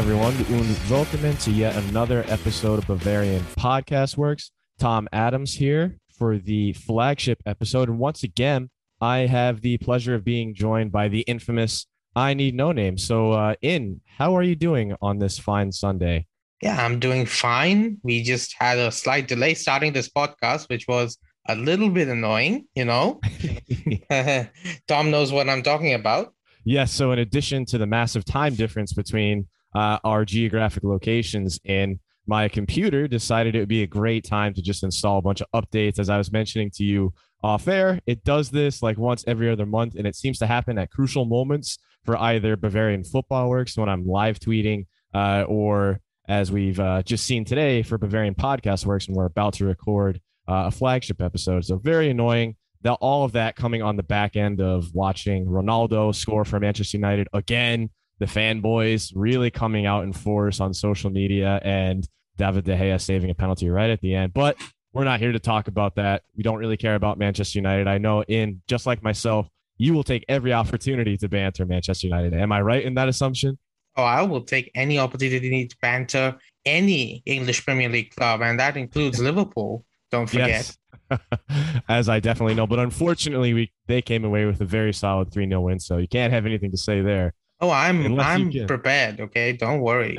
Everyone, und welcome to yet another episode of Bavarian Podcast Works. Tom Adams here for the flagship episode. And once again, I have the pleasure of being joined by the infamous I Need No Name. So, uh, In, how are you doing on this fine Sunday? Yeah, I'm doing fine. We just had a slight delay starting this podcast, which was a little bit annoying, you know. Tom knows what I'm talking about. Yes. So, in addition to the massive time difference between uh, our geographic locations, in my computer decided it would be a great time to just install a bunch of updates. As I was mentioning to you off air, it does this like once every other month, and it seems to happen at crucial moments for either Bavarian Football Works when I'm live tweeting, uh, or as we've uh, just seen today for Bavarian Podcast Works, and we're about to record uh, a flagship episode. So, very annoying that all of that coming on the back end of watching Ronaldo score for Manchester United again. The fanboys really coming out in force on social media and David De Gea saving a penalty right at the end. But we're not here to talk about that. We don't really care about Manchester United. I know, in just like myself, you will take every opportunity to banter Manchester United. Am I right in that assumption? Oh, I will take any opportunity to banter any English Premier League club, and that includes Liverpool. Don't forget. Yes. as I definitely know. But unfortunately, we they came away with a very solid 3 0 win. So you can't have anything to say there. Oh, I'm I'm prepared. Okay, don't worry.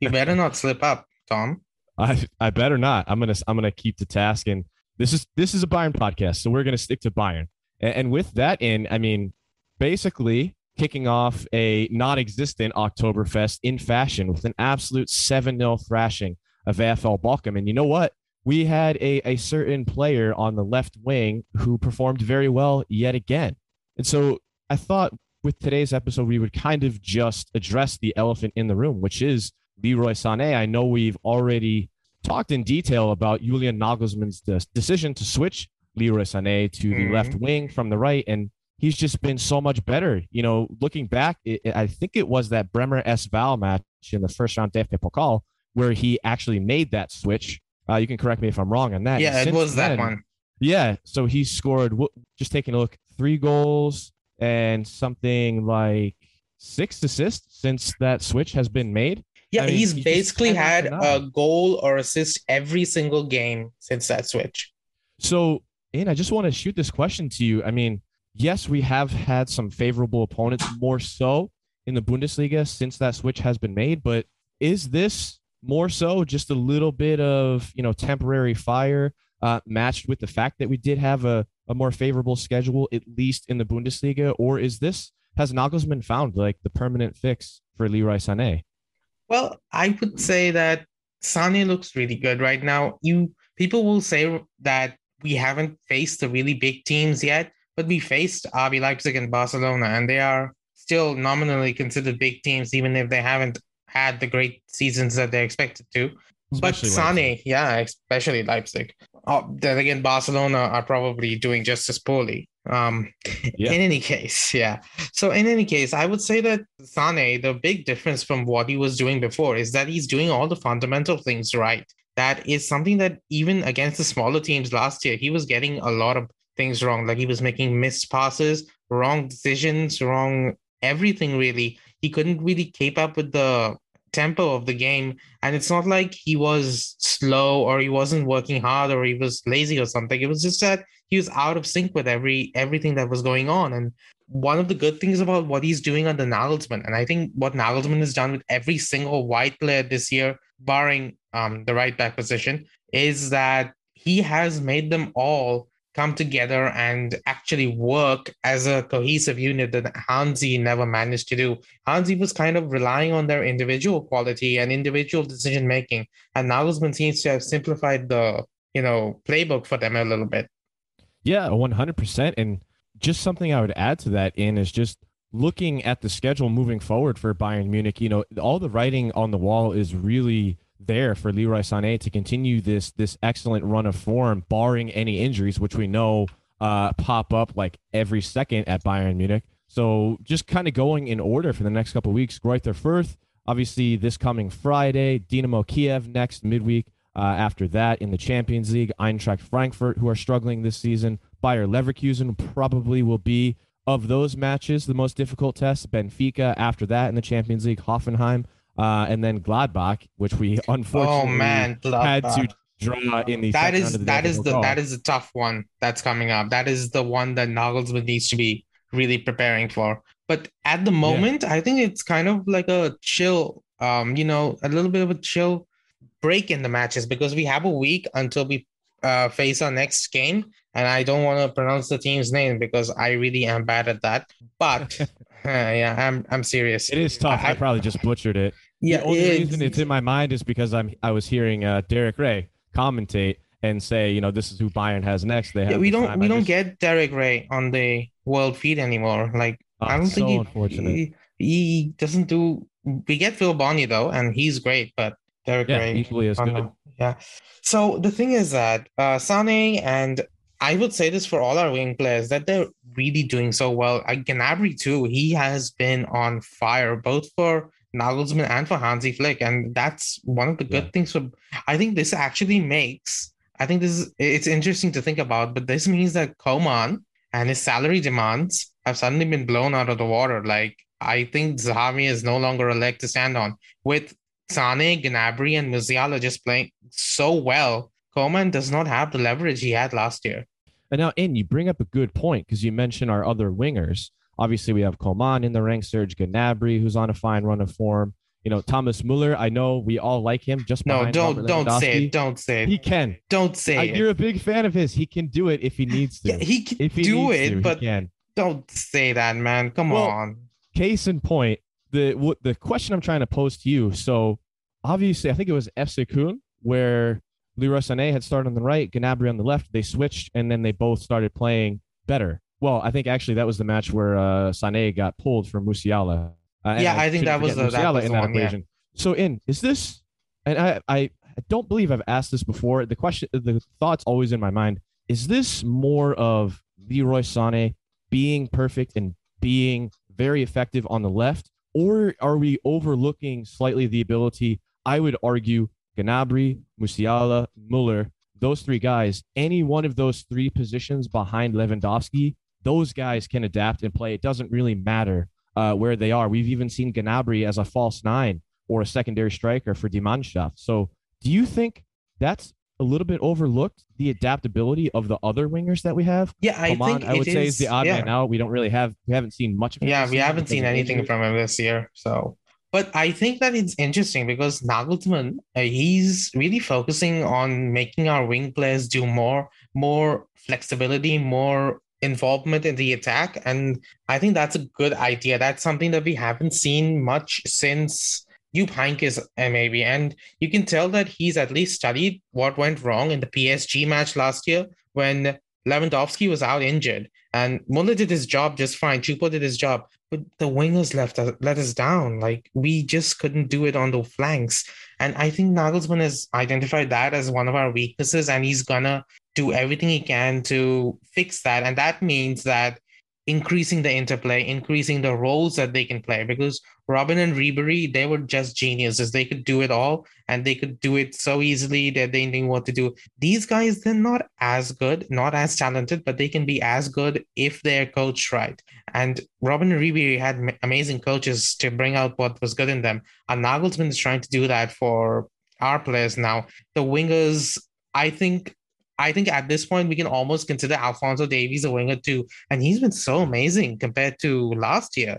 you better not slip up, Tom. I I better not. I'm gonna I'm gonna keep the task. And this is this is a Bayern podcast, so we're gonna stick to Bayern. And, and with that in, I mean, basically kicking off a non-existent Oktoberfest in fashion with an absolute 7-0 thrashing of VfL Bochum. And you know what? we had a, a certain player on the left wing who performed very well yet again. And so I thought with today's episode, we would kind of just address the elephant in the room, which is Leroy Sané. I know we've already talked in detail about Julian Nagelsmann's decision to switch Leroy Sané to the mm-hmm. left wing from the right. And he's just been so much better. You know, looking back, it, I think it was that Bremer SV match in the first round DFB Pokal where he actually made that switch uh, you can correct me if I'm wrong on that. Yeah, it was then, that one. Yeah, so he scored. Just taking a look, three goals and something like six assists since that switch has been made. Yeah, I mean, he's, he's basically had a goal or assist every single game since that switch. So, and I just want to shoot this question to you. I mean, yes, we have had some favorable opponents, more so in the Bundesliga since that switch has been made. But is this more so just a little bit of you know temporary fire uh, matched with the fact that we did have a, a more favorable schedule at least in the Bundesliga or is this has Nagelsmann found like the permanent fix for Leroy Sané? Well, I would say that Sané looks really good right now. You people will say that we haven't faced the really big teams yet, but we faced RB Leipzig and Barcelona, and they are still nominally considered big teams, even if they haven't had the great seasons that they expected to. Especially but Sané, yeah, especially Leipzig. Oh, then again, Barcelona are probably doing just as poorly. Um, yeah. in any case, yeah. So in any case, I would say that Sané, the big difference from what he was doing before is that he's doing all the fundamental things right. That is something that even against the smaller teams last year, he was getting a lot of things wrong. Like he was making missed passes, wrong decisions, wrong everything really he couldn't really keep up with the tempo of the game. And it's not like he was slow or he wasn't working hard or he was lazy or something. It was just that he was out of sync with every everything that was going on. And one of the good things about what he's doing under Nagelsmann, and I think what Nagelsmann has done with every single white player this year, barring um, the right back position, is that he has made them all come together and actually work as a cohesive unit that Hansi never managed to do. Hansi was kind of relying on their individual quality and individual decision making, and Nagelsmann seems to have simplified the you know playbook for them a little bit. Yeah, one hundred percent. And just something I would add to that in is just looking at the schedule moving forward for Bayern Munich. You know, all the writing on the wall is really there for Leroy Sané to continue this this excellent run of form, barring any injuries, which we know uh, pop up like every second at Bayern Munich. So just kind of going in order for the next couple weeks. Greuther Fürth, obviously this coming Friday. Dynamo Kiev next midweek. Uh, after that, in the Champions League, Eintracht Frankfurt, who are struggling this season. Bayer Leverkusen probably will be of those matches the most difficult test. Benfica after that in the Champions League. Hoffenheim uh, and then Gladbach, which we unfortunately oh man, had to draw in the that is the that is the Cup. that is the tough one that's coming up. That is the one that Nagelsmann needs to be really preparing for. But at the moment, I think it's kind of like a chill, um, you know, a little bit of a chill break in the matches because we have a week until we uh, face our next game. And I don't want to pronounce the team's name because I really am bad at that. But uh, yeah, I'm I'm serious. It is tough. I, I- probably just butchered it. Yeah, the only it's- reason it's in my mind is because I'm I was hearing uh, Derek Ray commentate and say, you know, this is who Bayern has next. They have yeah, we don't time. we I don't just- get Derek Ray on the world feed anymore. Like oh, I don't it's think so he, he he doesn't do. We get Phil Bonny though, and he's great, but Derek yeah, Ray, equally as good. yeah. So the thing is that uh, Sane and I would say this for all our wing players that they're really doing so well. Uh, Gnabry too, he has been on fire both for Nagelsmann and for Hansi Flick, and that's one of the good Yeah. things. For I think this actually makes. I think this is it's interesting to think about, but this means that Coman and his salary demands have suddenly been blown out of the water. Like I think Zahavi is no longer a leg to stand on. With Sane, Gnabry, and Musiala just playing so well, Coman does not have the leverage he had last year. And now, in you bring up a good point because you mentioned our other wingers. Obviously, we have Coman in the ranks, Serge Gnabry, who's on a fine run of form. You know, Thomas Muller. I know we all like him. Just No, don't don't say it. Don't say it. He can. Don't say I, it. you're a big fan of his. He can do it if he needs to. Yeah, he can if he do it, to, but don't say that, man. Come Well, on. case in point, the what the question I'm trying to pose to you. So obviously, I think it was FC Köln where Leroy Sané had started on the right, Gnabry on the left. They switched, and then they both started playing better. Well, I think actually that was the match where uh, Sané got pulled from Musiala. Uh, Yeah, I think that was the- that Musiala was in the that one, yeah. equation. So, in is this? And I, I, I don't believe I've asked this before. The question, the thought's always in my mind: Is this more of Leroy Sané being perfect and being very effective on the left, or are we overlooking slightly the ability? I would argue Gnabry, Musiala, Muller, those three guys, any one of those three positions behind Lewandowski, those guys can adapt and play. It doesn't really matter uh, where they are. We've even seen Gnabry as a false nine or a secondary striker for Die Mannschaft. So, do you think that's a little bit overlooked the adaptability of the other wingers that we have? Yeah, I Coman, think I would say is the odd yeah. man out. We don't really have we haven't seen much of him Yeah, we haven't seen anything from him this year. So, but I think that it's interesting because Nagelsmann, uh, he's really focusing on making our wing players do more, more flexibility, more involvement in the attack, and I think that's a good idea. That's something that we haven't seen much since. Jupp Heynckes, uh, maybe, and you can tell that he's at least studied what went wrong in the PSG match last year when Lewandowski was out injured, and Muller did his job just fine. Choupo did his job, but the wingers left us, let us down. Like we just couldn't do it on the flanks. And I think Nagelsmann has identified that as one of our weaknesses, and he's gonna do everything he can to fix that. And that means that increasing the interplay, increasing the roles that they can play. Because Robben and Ribery, they were just geniuses. They could do it all, and they could do it so easily that they knew what to do. These guys, they're not as good, not as talented, but they can be as good if they're coached right. And Robben and Ribery had amazing coaches to bring out what was good in them. And Nagelsmann is trying to do that for our players now. The wingers, I think. I think at this point we can almost consider Alphonso Davies a winger too, and he's been so amazing compared to last year.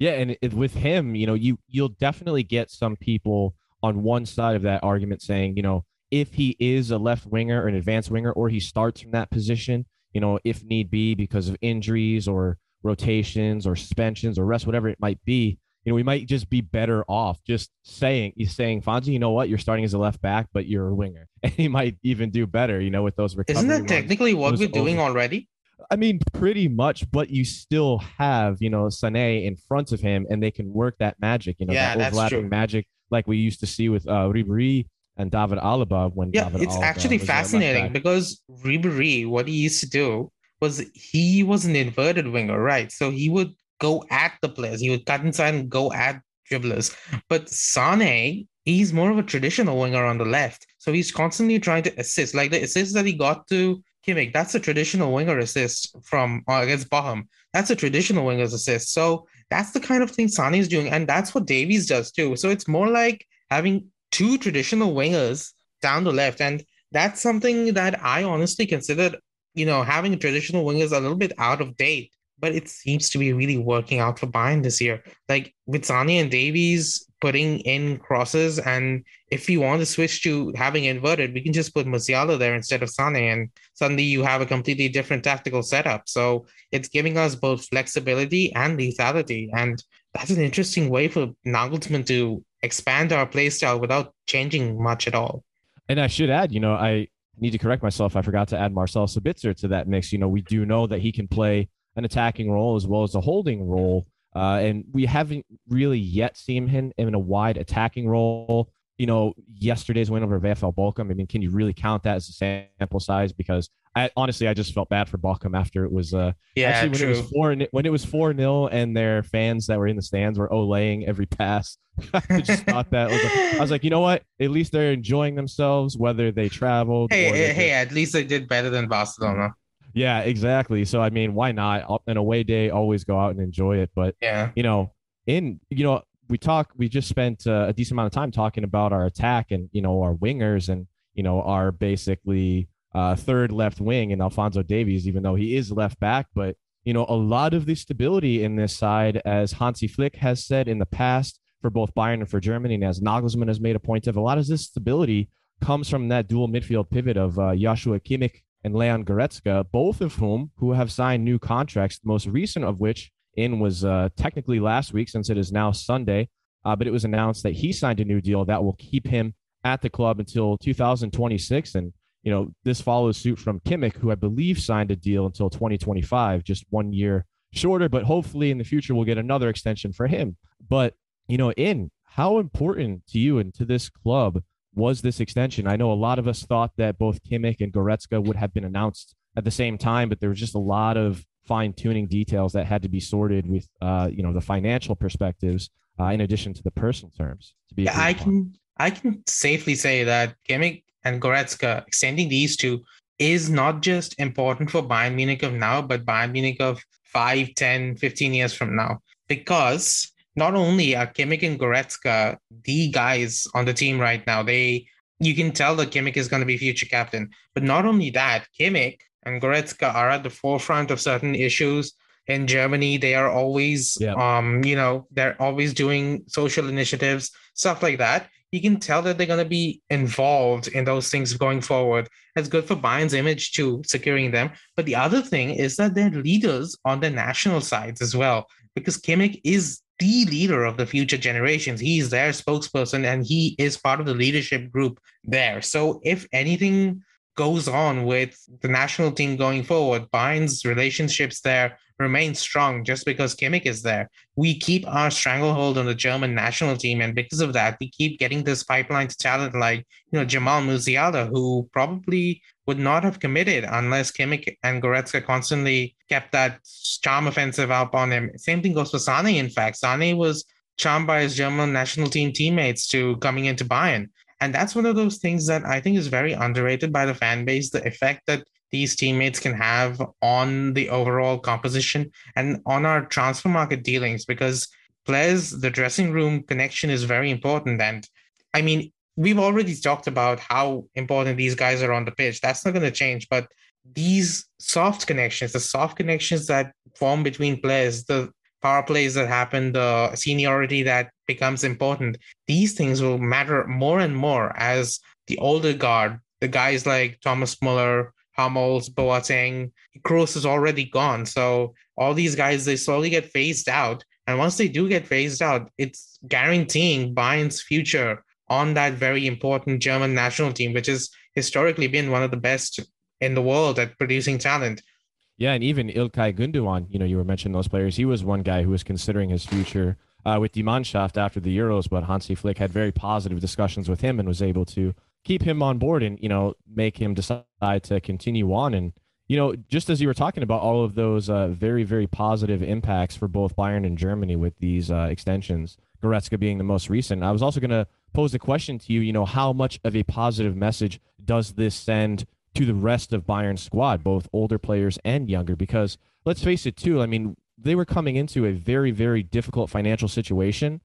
Yeah, and it, with him, you know, you you'll definitely get some people on one side of that argument saying, you know, if he is a left winger or an advanced winger, or he starts from that position, you know, if need be because of injuries or rotations or suspensions or rest, whatever it might be, you know, we might just be better off just saying, he's saying, Fonzie, you know what, you're starting as a left back, but you're a winger, and he might even do better, you know, with those recovery. Isn't that runs. technically what we're doing over- already? I mean, pretty much, but you still have, you know, Sané in front of him and they can work that magic, you know, Yeah, that overlapping magic like we used to see with uh, Ribéry and David Alaba when Yeah, David it's Alaba actually was a left fascinating because Ribery, what he used to do was he was an inverted winger, right? So he would go at the players, he would cut inside and go at dribblers. But Sane, he's more of a traditional winger on the left. So he's constantly trying to assist. Like the assist that he got to Kimmich, that's a traditional winger assist from uh, against Bochum. That's a traditional winger's assist. So that's the kind of thing Sane is doing, and that's what Davies does too. So it's more like having two traditional wingers down the left, and that's something that I honestly considered, you know, having traditional wingers a little bit out of date. But it seems to be really working out for Bayern this year. Like with Sane and Davies putting in crosses, and if you want to switch to having inverted, we can just put Musiala there instead of Sane, and suddenly you have a completely different tactical setup. So it's giving us both flexibility and lethality, and that's an interesting way for Nagelsmann to expand our playstyle without changing much at all. And I should add, you know, I need to correct myself. I forgot to add Marcel Sabitzer to that mix. You know, we do know that he can play an attacking role as well as a holding role. Uh, and we haven't really yet seen him in a wide attacking role. You know, yesterday's win over VfL Bochum. I mean, can you really count that as a sample size? Because I honestly, I just felt bad for Bochum after it was. Uh, yeah, actually, when true. it was four when it was four 0 and their fans that were in the stands were olaying every pass. I just thought that was. I was like, you know what? At least they're enjoying themselves, whether they traveled. Hey, or hey, hey, at least they did better than Barcelona. Yeah, exactly. So I mean, why not? An away day, always go out and enjoy it. But Yeah. you know, in you know, we talk. We just spent uh, a decent amount of time talking about our attack and you know our wingers and you know our basically uh, third left wing and Alphonso Davies, even though he is left back. But you know, a lot of the stability in this side, as Hansi Flick has said in the past for both Bayern and for Germany, and as Nagelsmann has made a point of, a lot of this stability comes from that dual midfield pivot of uh, Joshua Kimmich and Leon Goretzka, both of whom who have signed new contracts. The most recent of which in was uh, technically last week, since it is now Sunday. Uh, but it was announced that he signed a new deal that will keep him at the club until 2026. And you know this follows suit from Kimmich, who I believe signed a deal until 2025, just one year shorter. But hopefully in the future we'll get another extension for him. But you know, in how important to you and to this club was this extension? I know a lot of us thought that both Kimmich and Goretzka would have been announced at the same time, but there was just a lot of fine tuning details that had to be sorted with, uh, you know, the financial perspectives uh, in addition to the personal terms. To be Yeah, I can I can safely say that Kimmich and Goretzka extending these two is not just important for Bayern Munich of now, but Bayern Munich of 5, 10, 15 years from now. Because not only are Kimmich and Goretzka the guys on the team right now, they you can tell that Kimmich is going to be future captain. But not only that, Kimmich and Goretzka are at the forefront of certain issues in Germany. They are always, Yeah. um, you know, they're always doing social initiatives, stuff like that. You can tell that they're going to be involved in those things going forward. That's good for Bayern's image too, securing them. But the other thing is that they're leaders on the national sides as well, because Kimmich is the leader of the future generations. He's their spokesperson and he is part of the leadership group there. So if anything goes on with the national team going forward, Bayern's relationships there remain strong just because Kimmich is there. We keep our stranglehold on the German national team, and because of that, we keep getting this pipeline to talent like you know Jamal Musiala, who probably would not have committed unless Kimmich and Goretzka constantly kept that charm offensive up on him. Same thing goes for Sane. In fact, Sane was charmed by his German national team teammates to coming into Bayern. And that's one of those things that I think is very underrated by the fan base the effect that these teammates can have on the overall composition and on our transfer market dealings because players, the dressing room connection is very important. And I mean, we've already talked about how important these guys are on the pitch. That's not going to change. But these soft connections, the soft connections that form between players, the power plays that happen, the seniority that becomes important, these things will matter more and more as the older guard, the guys like Thomas Muller, Hummels, Boateng, Kroos is already gone. So all these guys, they slowly get phased out. And once they do get phased out, it's guaranteeing Bayern's future on that very important German national team, which has historically been one of the best in the world at producing talent. Yeah, and even Ilkay Gundogan, you know, you were mentioning those players. He was one guy who was considering his future uh, with Die Mannschaft after the Euros, but Hansi Flick had very positive discussions with him and was able to keep him on board and, you know, make him decide to continue on. And, you know, just as you were talking about all of those uh, very, very positive impacts for both Bayern and Germany with these uh, extensions, Goretzka being the most recent, I was also going to pose a question to you, you know, how much of a positive message does this send to the rest of Bayern's squad, both older players and younger? Because let's face it, too. I mean, they were coming into a very, very difficult financial situation.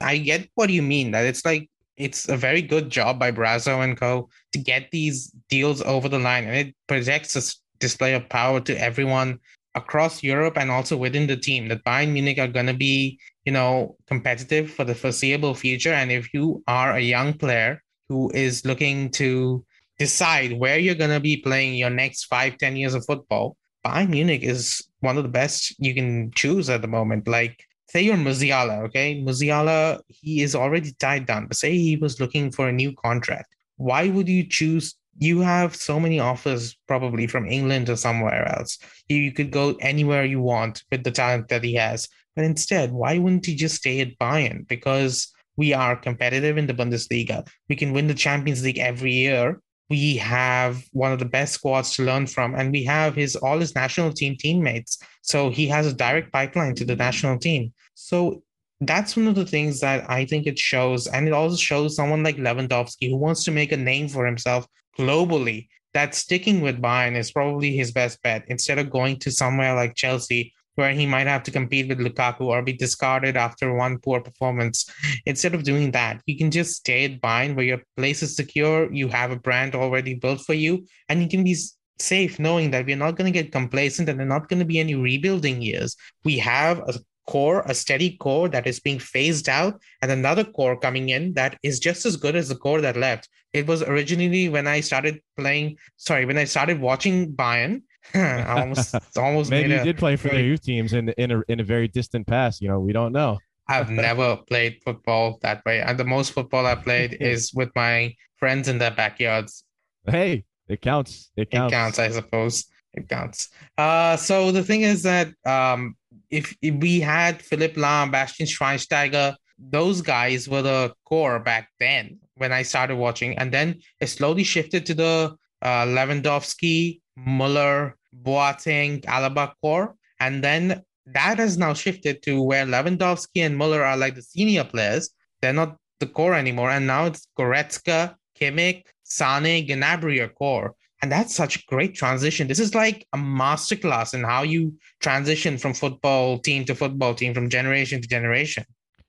I get what you mean. That it's like it's a very good job by Brazzo and Co. to get these deals over the line, and it projects a display of power to everyone across Europe and also within the team that Bayern Munich are going to be, you know, competitive for the foreseeable future. And if you are a young player who is looking to decide where you're going to be playing your next five, ten years of football, Bayern Munich is one of the best you can choose at the moment. Like, say you're Musiala, okay? Musiala, he is already tied down, but say he was looking for a new contract. Why would you choose? You have so many offers probably from England or somewhere else. You could go anywhere you want with the talent that he has. But instead, why wouldn't he just stay at Bayern? Because we are competitive in the Bundesliga. We can win the Champions League every year we have one of the best squads to learn from and we have his all his national team teammates. So he has a direct pipeline to the national team. So that's one of the things that i think it shows and it also shows someone like lewandowski who wants to make a name for himself globally that sticking with bayern is probably his best bet instead of going to somewhere like chelsea where he might have to compete with Lukaku or be discarded after one poor performance. Instead of doing that, you can just stay at Bayern where your place is secure, you have a brand already built for you, and you can be safe knowing that we're not going to get complacent and there are not going to be any rebuilding years. We have a core, a steady core that is being phased out, and another core coming in that is just as good as the core that left. It was originally when I started playing, sorry, when I started watching Bayern, almost almost maybe you did play for the youth teams in in a in a very distant past. You know, we don't know. I've never played football that way, and the most football I played is with my friends in their backyards. Hey, it counts. It counts. It counts, I suppose. It counts. Uh, so the thing is that um, if, if we had Philipp Lahm, Bastian Schweinsteiger, those guys were the core back then when I started watching, and then it slowly shifted to the uh, Lewandowski, Muller, Boateng, Alaba core. And then that has now shifted to where Lewandowski and Muller are like the senior players. They're not the core anymore. And now it's Goretzka, Kimmich, Sane, Gnabry core. And that's such a great transition. This is like a masterclass in how you transition from football team to football team, from generation to generation.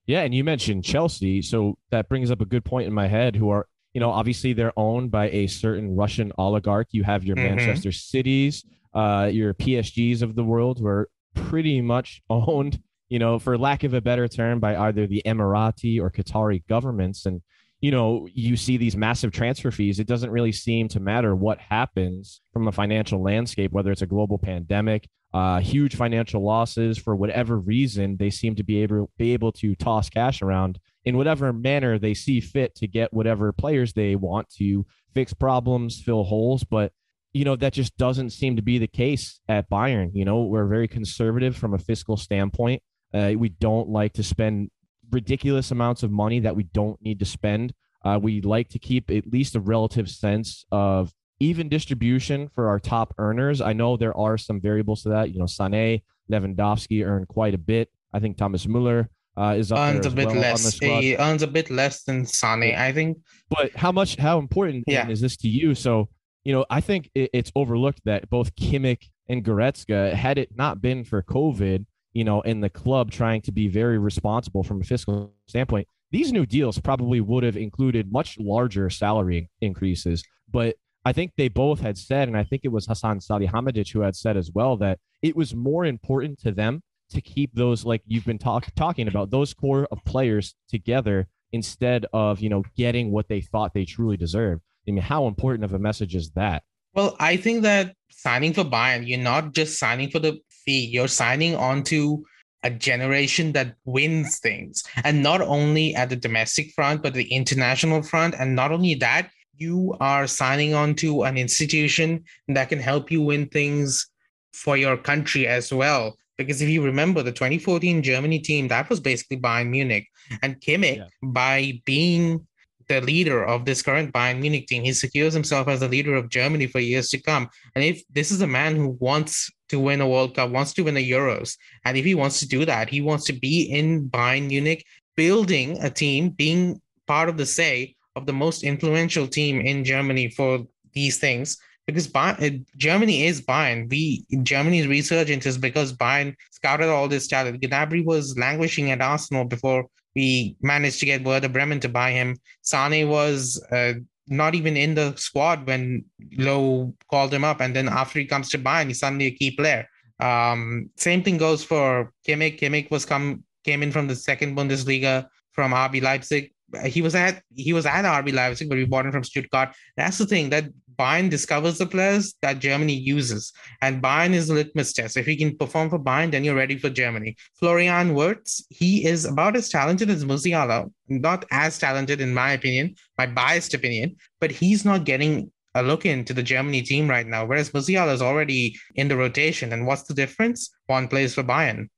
Yeah, and you mentioned Chelsea, so that brings up a good point in my head. Who are you know, obviously they're owned by a certain Russian oligarch. You have your mm-hmm. Manchester Cities, uh, your PSGs of the world, were pretty much owned, you know, for lack of a better term, by either the Emirati or Qatari governments. And, you know, you see these massive transfer fees. It doesn't really seem to matter what happens from a financial landscape, whether it's a global pandemic, uh, huge financial losses for whatever reason, they seem to be able be able to toss cash around in whatever manner they see fit to get whatever players they want to fix problems, fill holes. But, you know, that just doesn't seem to be the case at Bayern. You know, we're very conservative from a fiscal standpoint. Uh, we don't like to spend ridiculous amounts of money that we don't need to spend. Uh, we like to keep at least a relative sense of even distribution for our top earners. I know there are some variables to that. You know, Sané, Lewandowski earn quite a bit. I think Thomas Muller uh, is up earns a bit well less. He earns a bit less than Sane, I think. But how much? How important yeah. is this to you? So you know, I think it, it's overlooked that both Kimmich and Goretzka, had it not been for COVID, you know, in the club trying to be very responsible from a fiscal standpoint, these new deals probably would have included much larger salary increases. But I think they both had said, and I think it was Hasan Salihamidzic who had said as well, that it was more important to them to keep those like you've been talk, talking about those core of players together instead of you know getting what they thought they truly deserve. I mean, how important of a message is that? Well, I think that signing for Bayern, you're not just signing for the fee, you're signing onto a generation that wins things. And not only at the domestic front, but the international front. And not only that, you are signing on to an institution that can help you win things for your country as well. Because if you remember the 2014 Germany team, that was basically Bayern Munich. And Kimmich, yeah. by being the leader of this current Bayern Munich team, he secures himself as the leader of Germany for years to come. And if this is a man who wants to win a World Cup, wants to win the Euros, and if he wants to do that, he wants to be in Bayern Munich, building a team, being part of the say of the most influential team in Germany for these things because Bayern, uh, Germany is Bayern. We Germany's resurgence is because Bayern scouted all this talent. Gnabry was languishing at Arsenal before we managed to get Werder Bremen to buy him. Sane was uh, not even in the squad when Löw called him up, and then after he comes to Bayern, he's suddenly a key player. Um, same thing goes for Kimmich. Kimmich was come came in from the second Bundesliga from RB Leipzig. He was at he was at RB Leipzig, but we bought him from Stuttgart. That's the thing that Bayern discovers the players that Germany uses, and Bayern is the litmus test. If he can perform for Bayern, then you're ready for Germany. Florian Wirtz, he is about as talented as Musiala, not as talented in my opinion, my biased opinion, but he's not getting a look into the Germany team right now, whereas Musiala is already in the rotation. And what's the difference? One plays for Bayern.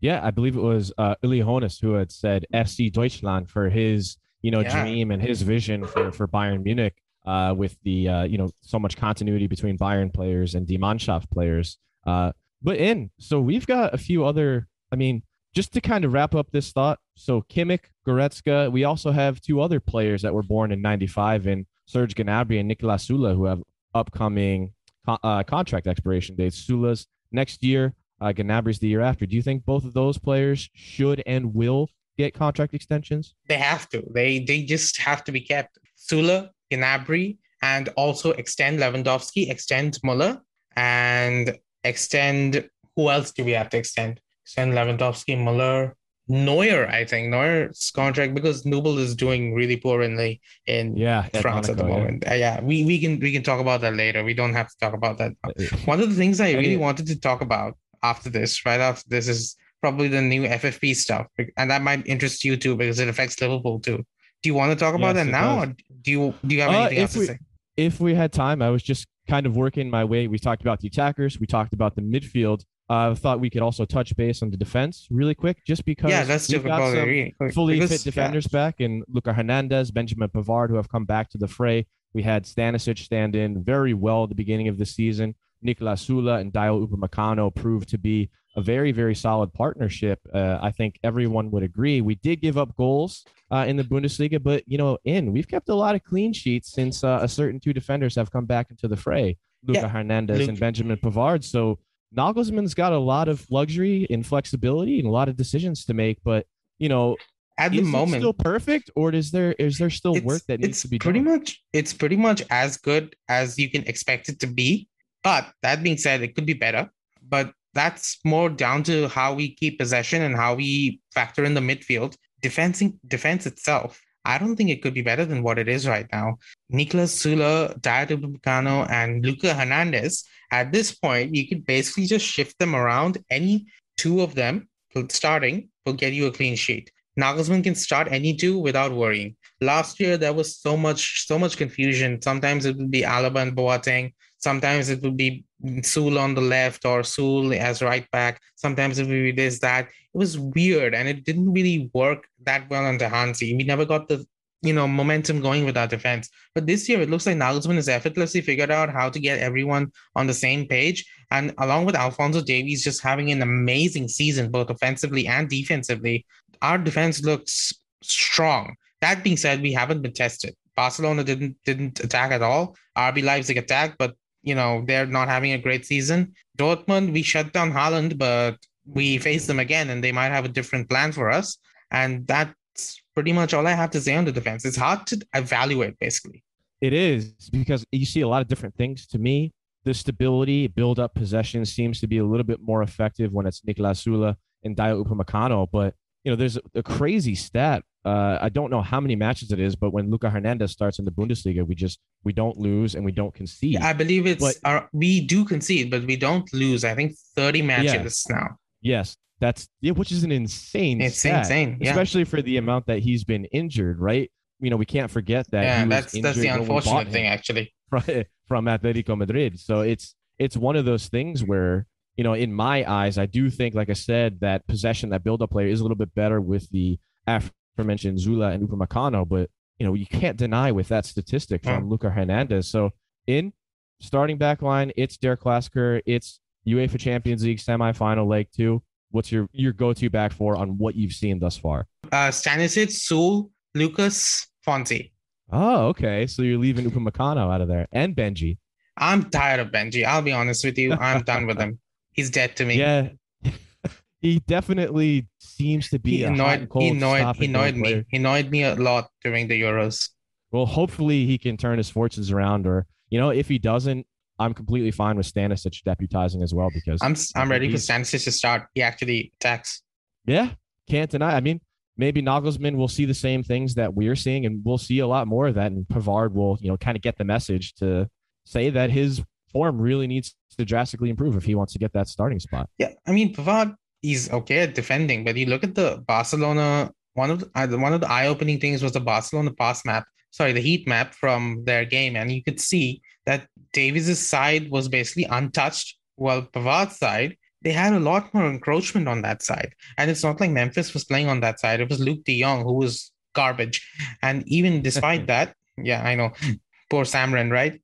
Yeah, I believe it was uh, Uli who had said FC Deutschland for his, you know, yeah. dream and his vision for, for Bayern Munich uh, with the uh, you know so much continuity between Bayern players and Die players. Uh, but in so we've got a few other. I mean, just to kind of wrap up this thought. So Kimmich, Goretzka. We also have two other players that were born in '95 in Serge Gnabry and Niklas Süle, who have upcoming uh, contract expiration dates. Süle's next year. Uh, Gnabry's the year after. Do you think both of those players should and will get contract extensions? They have to. They they just have to be kept. Süle Gnabry, and also extend Lewandowski, extend Muller, and extend who else do we have to extend? Extend Lewandowski, Muller, Neuer. I think Neuer's contract because Nubel is doing really poor in the in yeah, France at, the moment. Yeah. Uh, yeah, we we can we can talk about that later. We don't have to talk about that. Uh, One of the things I really wanted to talk about after this, right after this, is probably the new FFP stuff, and that might interest you too because it affects Liverpool too. Do you want to talk about yes, that now, or do you do you have uh, anything else we, to say? If we had time, I was just kind of working my way. We talked about the attackers, we talked about the midfield. I uh, thought we could also touch base on the defense really quick, just because yeah, let's we've got some really fully because, fit defenders yeah. back, and Luca Hernandez, Benjamin Pavard, who have come back to the fray. We had Stanisic stand in very well at the beginning of the season. Niklas Süle and Dayot Upamecano proved to be a very, very solid partnership. Uh, I think everyone would agree. We did give up goals uh, in the Bundesliga, but you know, in we've kept a lot of clean sheets since uh, a certain two defenders have come back into the fray, Luca yeah. Hernandez Luke. and Benjamin Pavard. So Nagelsmann's got a lot of luxury and flexibility and a lot of decisions to make, but you know. At the moment, still perfect, or is there is there still work that needs to be pretty done? much it's pretty much as good as you can expect it to be. But that being said, it could be better. But that's more down to how we keep possession and how we factor in the midfield. Defensing defense itself, I don't think it could be better than what it is right now. Niklas Süle, Dayot Upamecano, and Luca Hernandez, at this point, you could basically just shift them around. Any two of them starting will get you a clean sheet. Nagelsmann can start any two without worrying. Last year there was so much, so much confusion. Sometimes it would be Alaba and Boateng. Sometimes it would be Süle on the left or Süle as right back. Sometimes it would be this, that. It was weird and it didn't really work that well under Hansi. We never got the you know momentum going with our defense. But this year it looks like Nagelsmann has effortlessly figured out how to get everyone on the same page. And along with Alphonso Davies just having an amazing season, both offensively and defensively, our defense looks strong. That being said, we haven't been tested. Barcelona didn't didn't attack at all. RB Leipzig attacked, but you know, they're not having a great season. Dortmund, we shut down Haaland, but we face them again and they might have a different plan for us. And that's pretty much all I have to say on the defense. It's hard to evaluate, basically. It is because you see a lot of different things. To me, the stability, build up possession seems to be a little bit more effective when it's Niklas Süle and Dayot Upamecano. But, you know, there's a crazy stat uh, I don't know how many matches it is, but when Luca Hernandez starts in the Bundesliga, we just we don't lose and we don't concede. I believe it's but, our, we do concede, but we don't lose. I think thirty matches yeah. now. Yes, that's yeah, which is an insane. It's stat, insane, yeah. especially for the amount that he's been injured. Right? You know, we can't forget that. Yeah, that's that's the unfortunate thing, actually. From, from Atletico Madrid, so it's it's one of those things where you know, in my eyes, I do think, like I said, that possession, that build-up player is a little bit better with the Af- mentioned Süle and Upamecano, but you know you can't deny with that statistic from. Luca Hernandez. So in starting back line, it's Der Klassiker, it's UEFA Champions League semifinal leg two. What's your your go to back four on what you've seen thus far? Uh, Stanisic, Süle, Lucas, Fonte. Oh, okay. So you're leaving Upamecano out of there and Benji. I'm tired of Benji. I'll be honest with you. I'm done with him. He's dead to me. Yeah. He definitely seems to be he annoyed he annoyed he annoyed me. player. He annoyed me a lot during the Euros. Well, hopefully he can turn his fortunes around, or you know, if he doesn't, I'm completely fine with Stanisic deputizing as well because I'm I'm ready for Stanisic to start. He actually attacks. Yeah, can't deny. I mean, maybe Nagelsmann will see the same things that we're seeing, and we'll see a lot more of that. And Pavard will, you know, kind of get the message to say that his form really needs to drastically improve if he wants to get that starting spot. Yeah, I mean Pavard, he's okay at defending, but you look at the Barcelona. One of the, uh, one of the eye-opening things was the Barcelona pass map. Sorry, the heat map from their game, and you could see that Davies's side was basically untouched, while Pavard's side they had a lot more encroachment on that side. And it's not like Memphis was playing on that side; it was Luuk de Jong who was garbage. And even despite that, yeah, I know, poor Samren, right?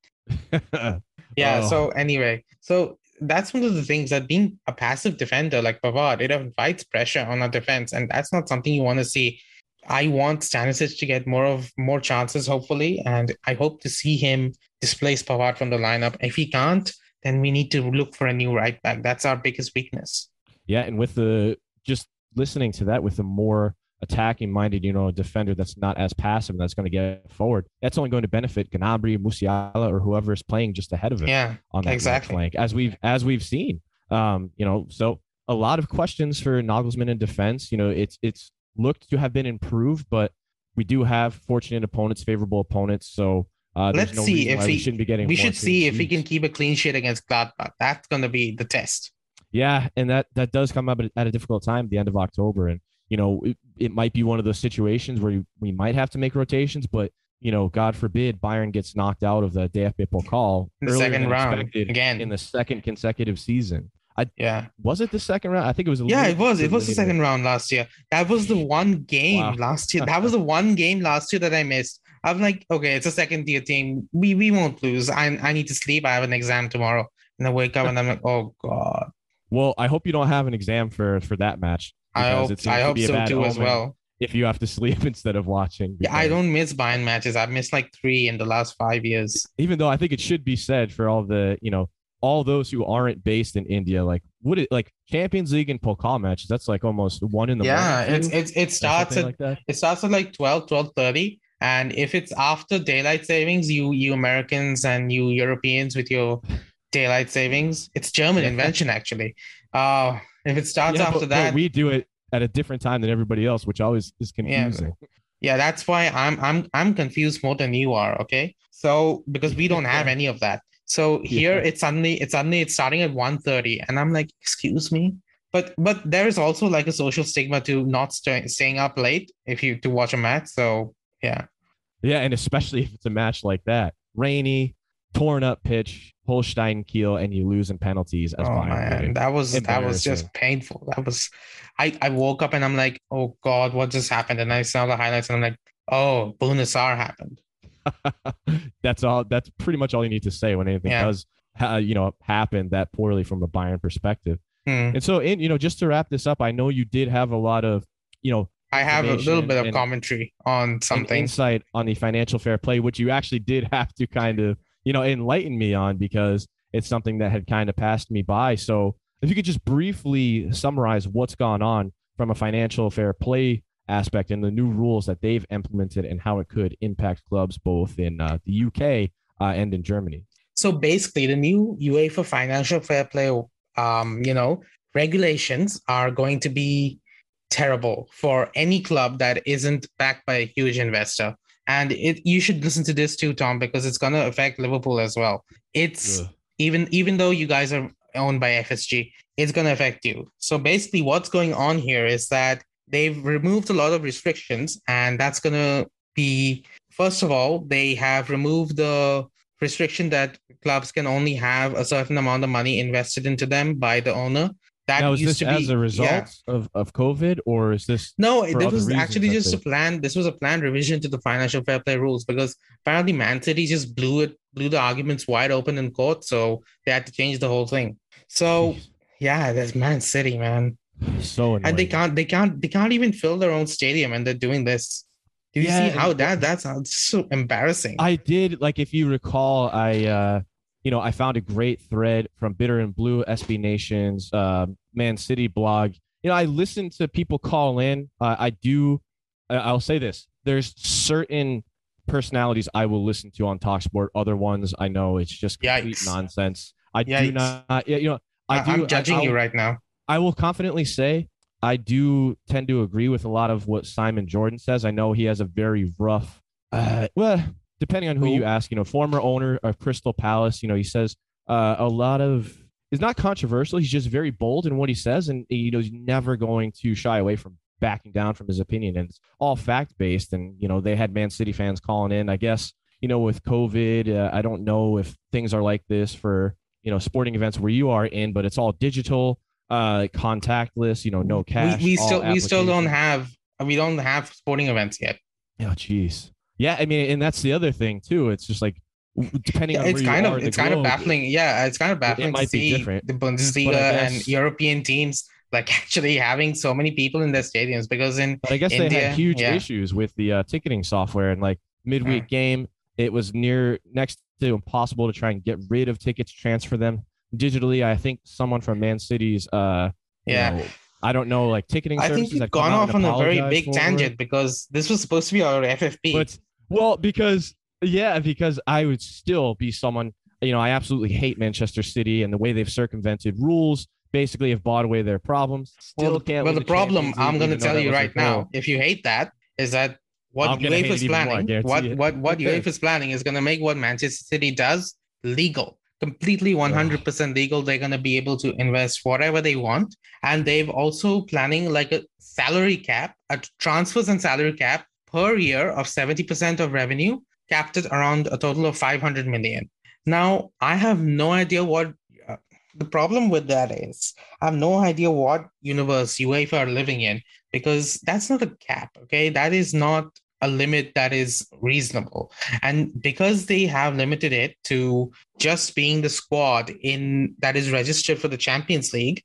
Yeah. Oh. So anyway, so that's one of the things that being a passive defender like Pavard, it invites pressure on our defense, and that's not something you want to see. I want Stanisic to get more of more chances, hopefully, and I hope to see him displace Pavard from the lineup. If he can't, then we need to look for a new right back. That's our biggest weakness. yeah, and with the just listening to that with the more attacking minded, you know, defender that's not as passive and that's going to get forward, that's only going to benefit Gnabry, Musiala, or whoever is playing just ahead of him. Yeah, on that exactly. flank, as we've as we've seen. Um, you know, so a lot of questions for Nagelsmann in defense. You know, it's it's looked to have been improved, but we do have fortunate opponents, favorable opponents. So uh, Let's no see if he- shouldn't be getting. we should see if he can keep a clean sheet against Gladbach. That's going to be the test. Yeah, and that that does come up at, at a difficult time, the end of October, and you know it, it might be one of those situations where you, we might have to make rotations, but you know, God forbid, Bayern gets knocked out of the DFB Pokal In the second round, again. in the second consecutive season. I, Yeah. Was it the second round? I think it was. a Yeah, it was. It was the second round last year. That was the one game Wow. last year. That was the one game last year that I missed. I'm like, okay, it's a second tier team. We we won't lose. I I need to sleep. I have an exam tomorrow. And I wake up and I'm like, oh god. Well, I hope you don't have an exam for for that match. I hope I hope so too as well. If you have to sleep instead of watching. Yeah, I don't miss Bayern matches. I've missed like three in the last five years. Even though I think it should be said for all the you know all those who aren't based in India, like would it like Champions League and Pokal matches? That's like almost one in the Yeah, morning. it's it's it starts at like it starts at like 12 12 30. and if it's after daylight savings you you americans and you europeans with your daylight savings it's german invention actually uh if it starts Yeah, after but- but that we do it at a different time than everybody else, which always is confusing. yeah that's why i'm i'm i'm confused more than you are okay? So because we don't have any of that. So here Yeah. it's suddenly it's suddenly it's starting at 1.30 and i'm like excuse me? But but there is also like a social stigma to not stay, staying up late if you to watch a match so yeah. Yeah, and especially if it's a match like that, rainy, torn up pitch, Holstein Kiel, and you lose in penalties. As oh Bayern man, that was that was just painful. That was, I I woke up and I'm like, oh god, what just happened? And I saw the highlights and I'm like, oh, Bouna Sarr happened. that's all. That's pretty much all you need to say when anything Yeah. does, ha- you know, happen that poorly from a Bayern perspective. Hmm. And so, in you know, just to wrap this up, I know you did have a lot of, you know, I have a little bit of and- commentary on something. insight on the financial fair play, which you actually did have to kind of, you know, enlighten me on because it's something that had kind of passed me by. So, if you could just briefly summarize what's gone on from a financial fair play aspect and the new rules that they've implemented and how it could impact clubs both in uh, the UK uh, and in Germany. So basically, the new UEFA financial fair play, um, you know, regulations are going to be terrible for any club that isn't backed by a huge investor. And it you should listen to this too, Tom, because it's going to affect Liverpool as well. It's Ugh. even even though you guys are owned by FSG, it's going to affect you. So basically, what's going on here is that they've removed a lot of restrictions, and that's going to be first of all, they have removed the restriction that clubs can only have a certain amount of money invested into them by the owner. That now, is this to be as a result yeah. of, of COVID or is this? No, this was actually that just a plan. This was a planned revision to the financial fair play rules because apparently Man City just blew it, blew the arguments wide open in court, so they had to change the whole thing. So yeah, that's Man City, man, so annoying. and they can't, they can't, they can't even fill their own stadium, and they're doing this. Do you Yeah, see how that that's how- so embarrassing? I did like if you recall, I uh you know, I found a great thread from Bitter and Blue, SB Nations, uh, Man City blog. You know, I listen to people call in. Uh, I do. I'll say this: there's certain personalities I will listen to on Talksport. Other ones I know it's just complete Yikes. nonsense. I Yikes. do not. You know, I do. I'm judging I, you right now. I will confidently say I do tend to agree with a lot of what Simon Jordan says. I know he has a very rough. Uh, well, depending on who you ask, you know, former owner of Crystal Palace, you know, he says uh, a lot of is not controversial. He's just very bold in what he says, and you know, he's never going to shy away from backing down from his opinion. And it's all fact based. And you know, they had Man City fans calling in. I guess you know, with COVID, uh, I don't know if things are like this for you know sporting events where you are in, but it's all digital, uh, contactless. You know, no cash. We, we still we still don't have we don't have sporting events yet. Oh, jeez. Yeah, I mean, and that's the other thing too. It's just like depending yeah, on it's kind of it's kind globe, of baffling. Yeah, it's kind of baffling to see the Bundesliga guess, and European teams like actually having so many people in their stadiums because in but I guess India, they had huge yeah. issues with the uh, ticketing software and like midweek yeah. game. It was near next to impossible to try and get rid of tickets, transfer them digitally. I think someone from Man City's uh yeah. Know, I don't know, like ticketing. I think you've gone off on a very big tangent because this was supposed to be our FFP. But well, because yeah, because I would still be someone. You know, I absolutely hate Manchester City and the way they've circumvented rules. Basically, have bought away their problems. Still well, can't. Well, the, problem I'm going to tell you right now, if you hate that, is that what UEFA is planning, what what what okay. UEFA is planning is going to make what Manchester City does legal, completely 100% legal. They're going to be able to invest whatever they want, and they've also planning like a salary cap, a transfers and salary cap per year of 70% of revenue, capped at around a total of 500 million. Now, I have no idea what uh, the problem with that is. I have no idea what universe UEFA are living in because that's not a cap, okay? That is not a limit that is reasonable. And because they have limited it to just being the squad in that is registered for the Champions League,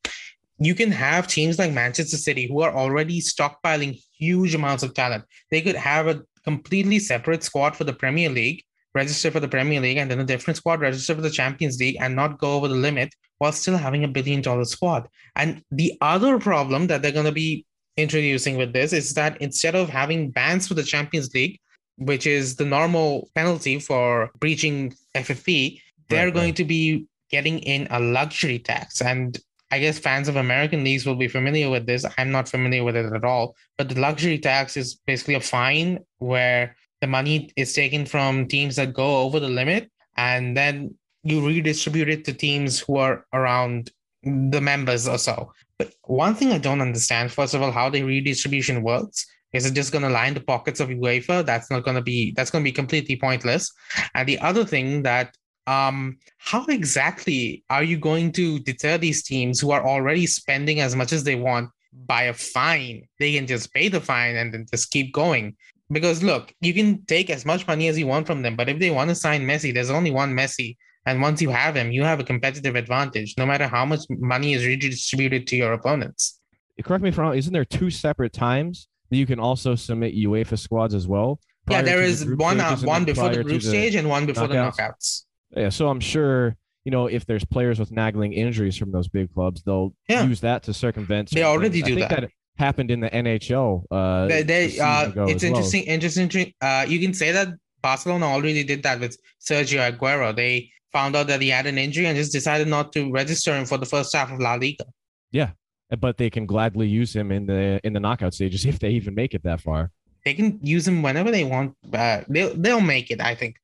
you can have teams like Manchester City who are already stockpiling huge amounts of talent. They could have a completely separate squad for the Premier League, register for the Premier League, and then a different squad register for the Champions League and not go over the limit while still having a billion dollar squad. And the other problem that they're going to be introducing with this is that instead of having bans for the Champions League, which is the normal penalty for breaching FFP, they're right, going right. to be getting in a luxury tax. And I guess fans of American leagues will be familiar with this. I'm not familiar with it at all. But the luxury tax is basically a fine where the money is taken from teams that go over the limit and then you redistribute it to teams who are around the members or so. But one thing I don't understand, first of all, how the redistribution works. Is it just going to line the pockets of UEFA? That's not going to be. That's going to be completely pointless. And the other thing that um, how exactly are you going to deter these teams who are already spending as much as they want by a fine? They can just pay the fine and then just keep going. Because look, you can take as much money as you want from them, but if they want to sign Messi, there's only one Messi. And once you have him, you have a competitive advantage, no matter how much money is redistributed to your opponents. Correct me if I'm wrong, isn't there two separate times that you can also submit UEFA squads as well? Yeah, there is one uh, one before the group stage and one before knockouts. the knockouts. Yeah, so I'm sure you know if there's players with nagging injuries from those big clubs, they'll yeah. use that to circumvent. They already do that. that. Happened in the NHL. Uh, they, they uh, it's interesting. Well. Interesting. Uh, you can say that Barcelona already did that with Sergio Aguero. They found out that he had an injury and just decided not to register him for the first half of La Liga. Yeah, but they can gladly use him in the in the knockout stages if they even make it that far. They can use him whenever they want. Uh, they'll they'll make it. I think.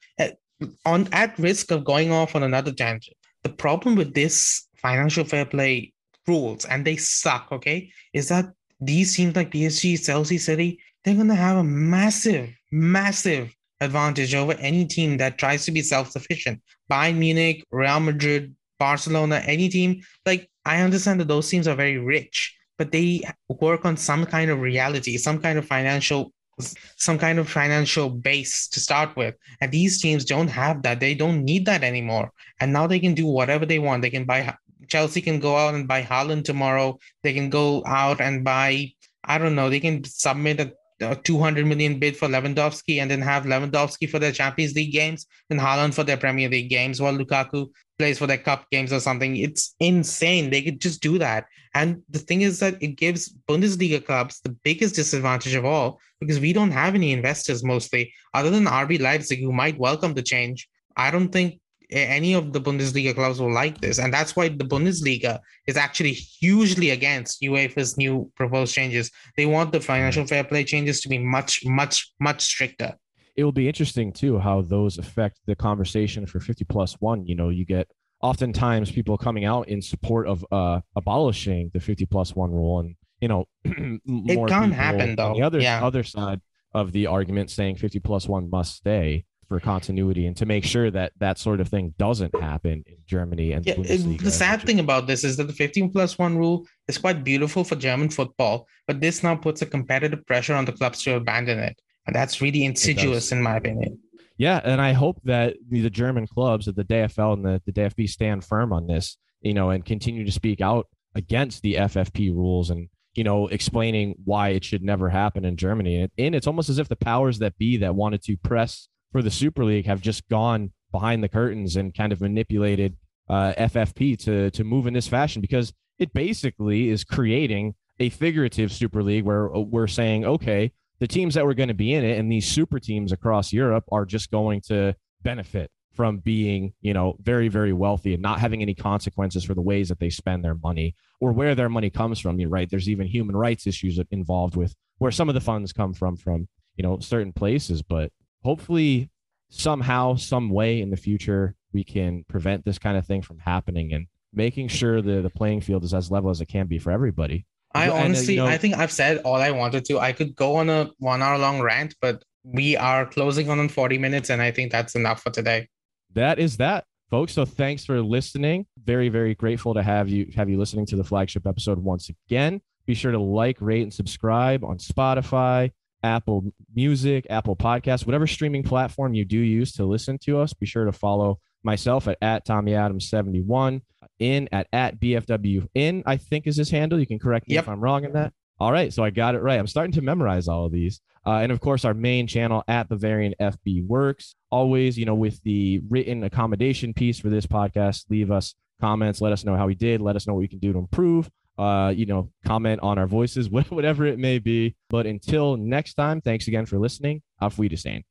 On at risk of going off on another tangent, the problem with this financial fair play rules, and they suck, okay, is that these teams like PSG, Chelsea City, they're gonna have a massive, massive advantage over any team that tries to be self-sufficient. Bayern Munich, Real Madrid, Barcelona, any team, like I understand that those teams are very rich, but they work on some kind of reality, some kind of financial some kind of financial base to start with. And these teams don't have that. They don't need that anymore. And now they can do whatever they want. They can buy Chelsea can go out and buy Haaland tomorrow. They can go out and buy, I don't know, they can submit a a 200 million bid for Lewandowski and then have Lewandowski for their Champions League games and Haaland for their Premier League games while Lukaku plays for their cup games or something. It's insane. They could just do that. And the thing is that it gives Bundesliga clubs the biggest disadvantage of all because we don't have any investors mostly, other than RB Leipzig, who might welcome the change. I don't think any of the Bundesliga clubs will like this. And that's why the Bundesliga is actually hugely against UEFA's new proposed changes. They want the financial fair play changes to be much, much, much stricter. It will be interesting too how those affect the conversation for 50 plus one. You know, you get oftentimes people coming out in support of uh, abolishing the 50 plus one rule. And, you know, it can't happen though. The other, yeah. other side of the argument saying 50 plus one must stay for continuity and to make sure that that sort of thing doesn't happen in Germany and yeah, it, the sad thing about this is that the 15 plus 1 rule is quite beautiful for German football but this now puts a competitive pressure on the clubs to abandon it. And that's really insidious in my opinion. Yeah and I hope that the German clubs at the DFL and the, the DFB stand firm on this you know and continue to speak out against the FFP rules and you know, explaining why it should never happen in Germany. And it's almost as if the powers that be that wanted to press for the Super League have just gone behind the curtains and kind of manipulated uh, FFP to to move in this fashion because it basically is creating a figurative Super League where uh, we're saying, okay, the teams that were going to be in it and these super teams across Europe are just going to benefit from being, you know, very, very wealthy and not having any consequences for the ways that they spend their money or where their money comes from. You're right. There's even human rights issues involved with where some of the funds come from, from, you know, certain places. But hopefully somehow, some way in the future, we can prevent this kind of thing from happening and making sure the, the playing field is as level as it can be for everybody. I and, uh, honestly, you know, I think I've said all I wanted to. I could go on a one hour long rant, but we are closing on 40 minutes, and I think that's enough for today. That is that, folks. So thanks for listening. Very, very grateful to have you have you listening to the flagship episode once again. Be sure to like, rate, and subscribe on Spotify, Apple Music, Apple Podcasts, whatever streaming platform you do use to listen to us. Be sure to follow myself at, at Tommy Adams 71 in at, at BFW in, I think is his handle. You can correct me yep. if I'm wrong in that. All right. So I got it right. I'm starting to memorize all of these. Uh, and of course, our main channel at Bavarian FB works. Always, you know, with the written accommodation piece for this podcast, leave us comments. Let us know how we did. Let us know what we can do to improve uh, you know, comment on our voices, whatever it may be. But until next time, thanks again for listening. Auf Wiedersehen.